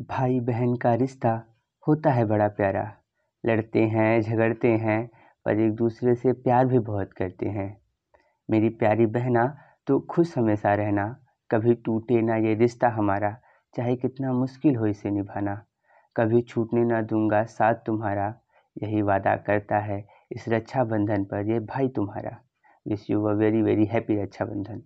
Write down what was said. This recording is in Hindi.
भाई बहन का रिश्ता होता है बड़ा प्यारा। लड़ते हैं, झगड़ते हैं, पर एक दूसरे से प्यार भी बहुत करते हैं। मेरी प्यारी बहना तो खुश हमेशा रहना। कभी टूटे ना ये रिश्ता हमारा, चाहे कितना मुश्किल हो इसे निभाना। कभी छूटने ना दूँगा साथ तुम्हारा। यही वादा करता है इस रक्षाबंधन पर, ये भाई तुम्हारा। Wish you a very very happy Rakshabandhan.